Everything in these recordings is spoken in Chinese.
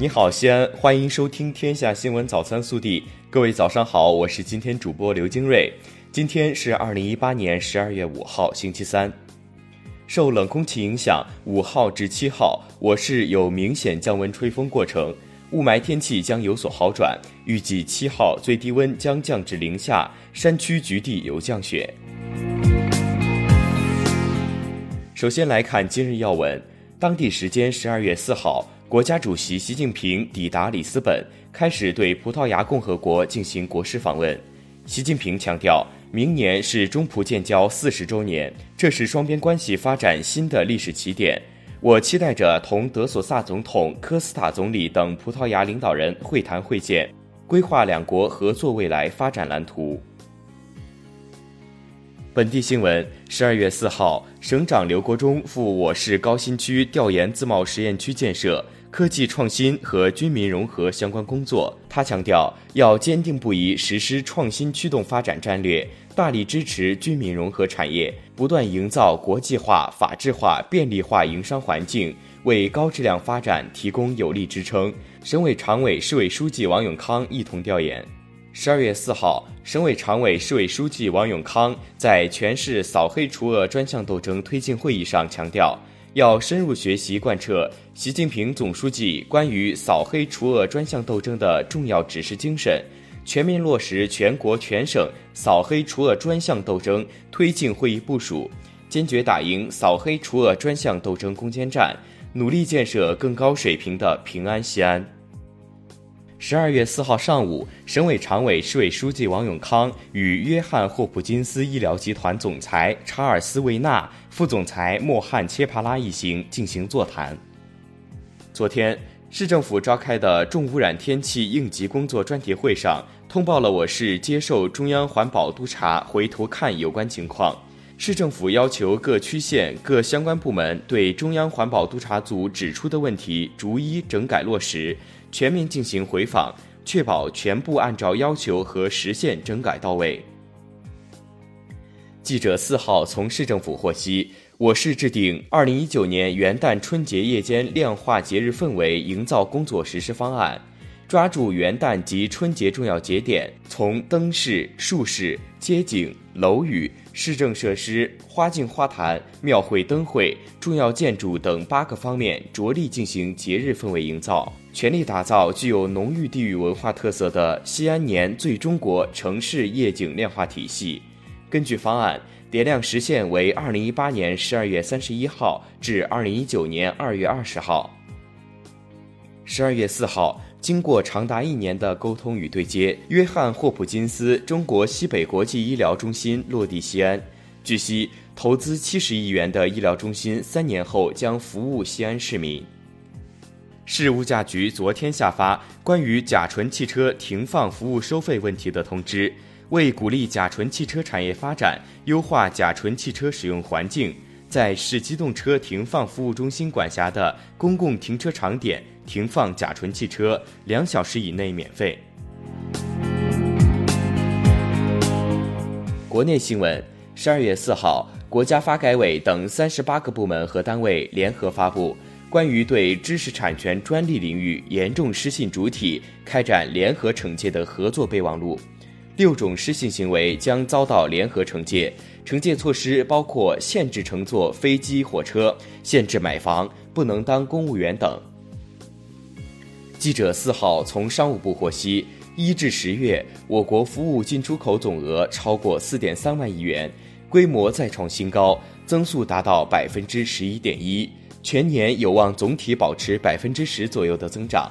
你好，西安，欢迎收听《天下新闻早餐速递》。各位早上好，我是今天主播刘金瑞。今天是二零一八年十二月五号，星期三。受冷空气影响，五号至七号，我市有明显降温吹风过程，雾霾天气将有所好转。预计七号最低温将降至零下，山区局地有降雪。首先来看今日要闻，当地时间十二月四号。国家主席习近平抵达里斯本，开始对葡萄牙共和国进行国事访问。习近平强调，明年是中葡建交四十周年，这是双边关系发展新的历史起点。我期待着同德索萨总统、科斯塔总理等葡萄牙领导人会谈会见，规划两国合作未来发展蓝图。本地新闻：十二月四号，省长刘国中赴我市高新区调研自贸实验区建设。科技创新和军民融合相关工作，他强调要坚定不移实施创新驱动发展战略，大力支持军民融合产业，不断营造国际化、法治化、便利化营商环境，为高质量发展提供有力支撑。省委常委、市委书记王永康一同调研。十二月四号，省委常委、市委书记王永康在全市扫黑除恶专项斗争推进会议上强调。要深入学习贯彻习近平总书记关于扫黑除恶专项斗争的重要指示精神，全面落实全国全省扫黑除恶专项斗争推进会议部署，坚决打赢扫黑除恶专项斗争攻坚战，努力建设更高水平的平安西安。十二月四号上午，省委常委、市委书记王永康与约翰霍普金斯医疗集团总裁查尔斯·维纳、副总裁莫汉切帕拉一行进行座谈。昨天，市政府召开的重污染天气应急工作专题会上，通报了我市接受中央环保督查回头看有关情况。市政府要求各区县各相关部门对中央环保督查组指出的问题逐一整改落实。全面进行回访，确保全部按照要求和实现整改到位。记者四号从市政府获悉，我市制定二零一九年元旦春节夜间量化节日氛围营造工作实施方案，抓住元旦及春节重要节点，从灯饰、树饰、街景、楼宇。市政设施、花径花坛、庙会灯会、重要建筑等八个方面着力进行节日氛围营造，全力打造具有浓郁地域文化特色的西安年最中国城市夜景亮化体系。根据方案，点亮时限为二零一八年十二月三十一号至二零一九年二月二十号。十二月四号。经过长达一年的沟通与对接，约翰霍普金斯中国西北国际医疗中心落地西安。据悉，投资七十亿元的医疗中心三年后将服务西安市民。市物价局昨天下发关于甲醇汽车停放服务收费问题的通知，为鼓励甲醇汽车产业发展，优化甲醇汽车使用环境，在市机动车停放服务中心管辖的公共停车场点。停放甲醇汽车两小时以内免费。国内新闻：十二月四号，国家发改委等三十八个部门和单位联合发布关于对知识产权专利领域严重失信主体开展联合惩戒的合作备忘录，六种失信行为将遭到联合惩戒，惩戒措施包括限制乘坐飞机、火车、限制买房、不能当公务员等。记者四号从商务部获悉，一至十月，我国服务进出口总额超过四点三万亿元，规模再创新高，增速达到百分之十一点一，全年有望总体保持百分之十左右的增长。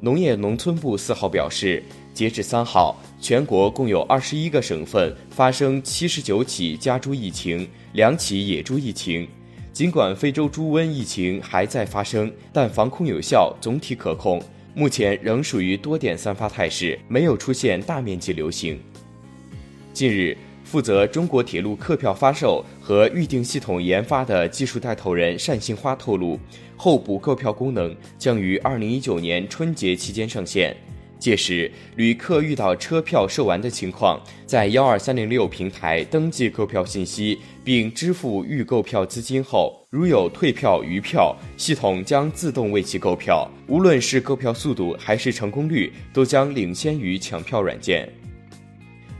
农业农村部四号表示，截至三号，全国共有二十一个省份发生七十九起家猪疫情，两起野猪疫情。尽管非洲猪瘟疫情还在发生，但防控有效，总体可控。目前仍属于多点散发态势，没有出现大面积流行。近日，负责中国铁路客票发售和预订系统研发的技术带头人单杏花透露，候补购票功能将于二零一九年春节期间上线。届时，旅客遇到车票售完的情况，在幺二三零六平台登记购票信息，并支付预购票资金后，如有退票余票，系统将自动为其购票。无论是购票速度还是成功率，都将领先于抢票软件。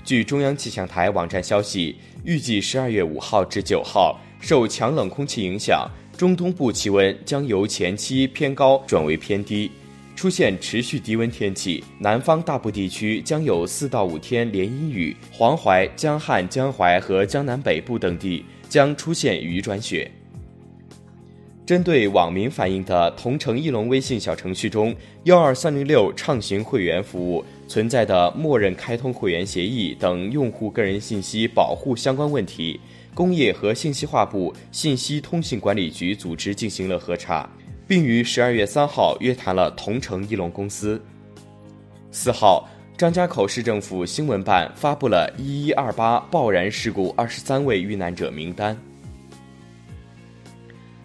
据中央气象台网站消息，预计十二月五号至九号，受强冷空气影响，中东部气温将由前期偏高转为偏低。出现持续低温天气，南方大部地区将有四到五天连阴雨，黄淮、江汉、江淮和江南北部等地将出现雨转雪。针对网民反映的同城翼龙微信小程序中幺二三零六畅行会员服务存在的默认开通会员协议等用户个人信息保护相关问题，工业和信息化部信息通信管理局组织进行了核查。并于十二月三号约谈了同城翼龙公司。四号，张家口市政府新闻办发布了“一一二八”爆燃事故二十三位遇难者名单。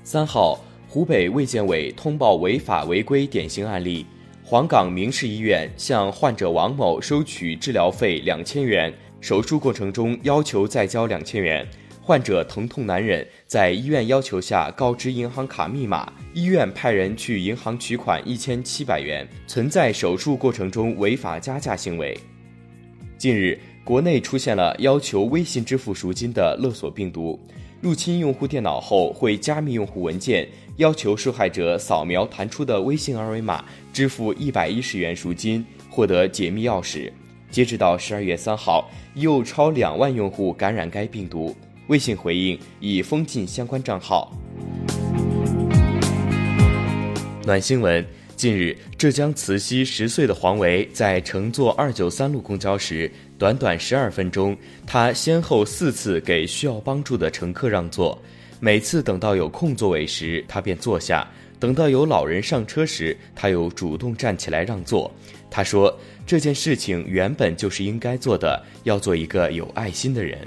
三号，湖北卫健委通报违法违规典型案例：黄冈明氏医院向患者王某收取治疗费两千元，手术过程中要求再交两千元。患者疼痛难忍，在医院要求下告知银行卡密码，医院派人去银行取款一千七百元，存在手术过程中违法加价行为。近日，国内出现了要求微信支付赎金的勒索病毒，入侵用户电脑后会加密用户文件，要求受害者扫描弹出的微信二维码支付一百一十元赎金，获得解密钥匙。截止到十二月三号，已有超两万用户感染该病毒。微信回应已封禁相关账号。暖新闻：近日，浙江慈溪十岁的黄维在乘坐二九三路公交时，短短十二分钟，他先后四次给需要帮助的乘客让座。每次等到有空座位时，他便坐下；等到有老人上车时，他又主动站起来让座。他说：“这件事情原本就是应该做的，要做一个有爱心的人。”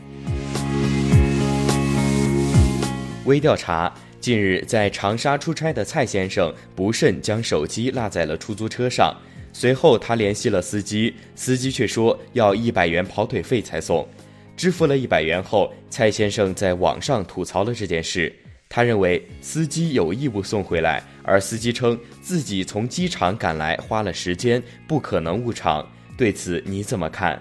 微调查：近日，在长沙出差的蔡先生不慎将手机落在了出租车上，随后他联系了司机，司机却说要一百元跑腿费才送。支付了一百元后，蔡先生在网上吐槽了这件事。他认为司机有义务送回来，而司机称自己从机场赶来花了时间，不可能误场。对此你怎么看？